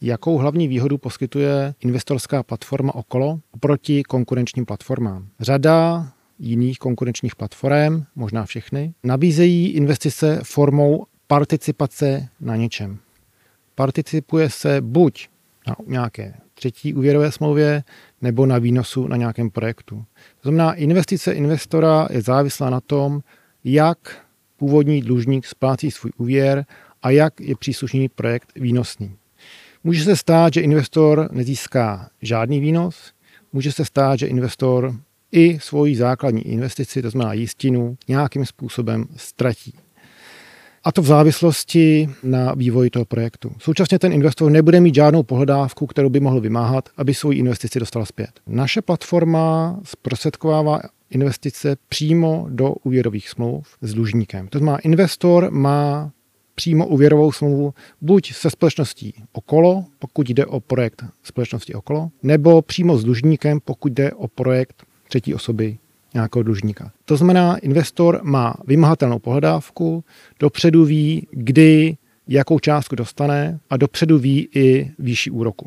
Jakou hlavní výhodu poskytuje investorská platforma okolo oproti konkurenčním platformám? Řada jiných konkurenčních platform, možná všechny, nabízejí investice formou participace na něčem. Participuje se buď na nějaké třetí úvěrové smlouvě nebo na výnosu na nějakém projektu. To znamená, investice investora je závislá na tom, jak původní dlužník splácí svůj úvěr a jak je příslušný projekt výnosný. Může se stát, že investor nezíská žádný výnos, může se stát, že investor i svoji základní investici, to znamená jistinu, nějakým způsobem ztratí. A to v závislosti na vývoji toho projektu. Současně ten investor nebude mít žádnou pohledávku, kterou by mohl vymáhat, aby svou investici dostal zpět. Naše platforma zprostředkovává investice přímo do úvěrových smluv s dlužníkem. To znamená, investor má přímo úvěrovou smlouvu buď se společností okolo, pokud jde o projekt společnosti okolo, nebo přímo s dlužníkem, pokud jde o projekt třetí osoby nějakého dlužníka. To znamená, investor má vymahatelnou pohledávku, dopředu ví, kdy jakou částku dostane a dopředu ví i výši úroku.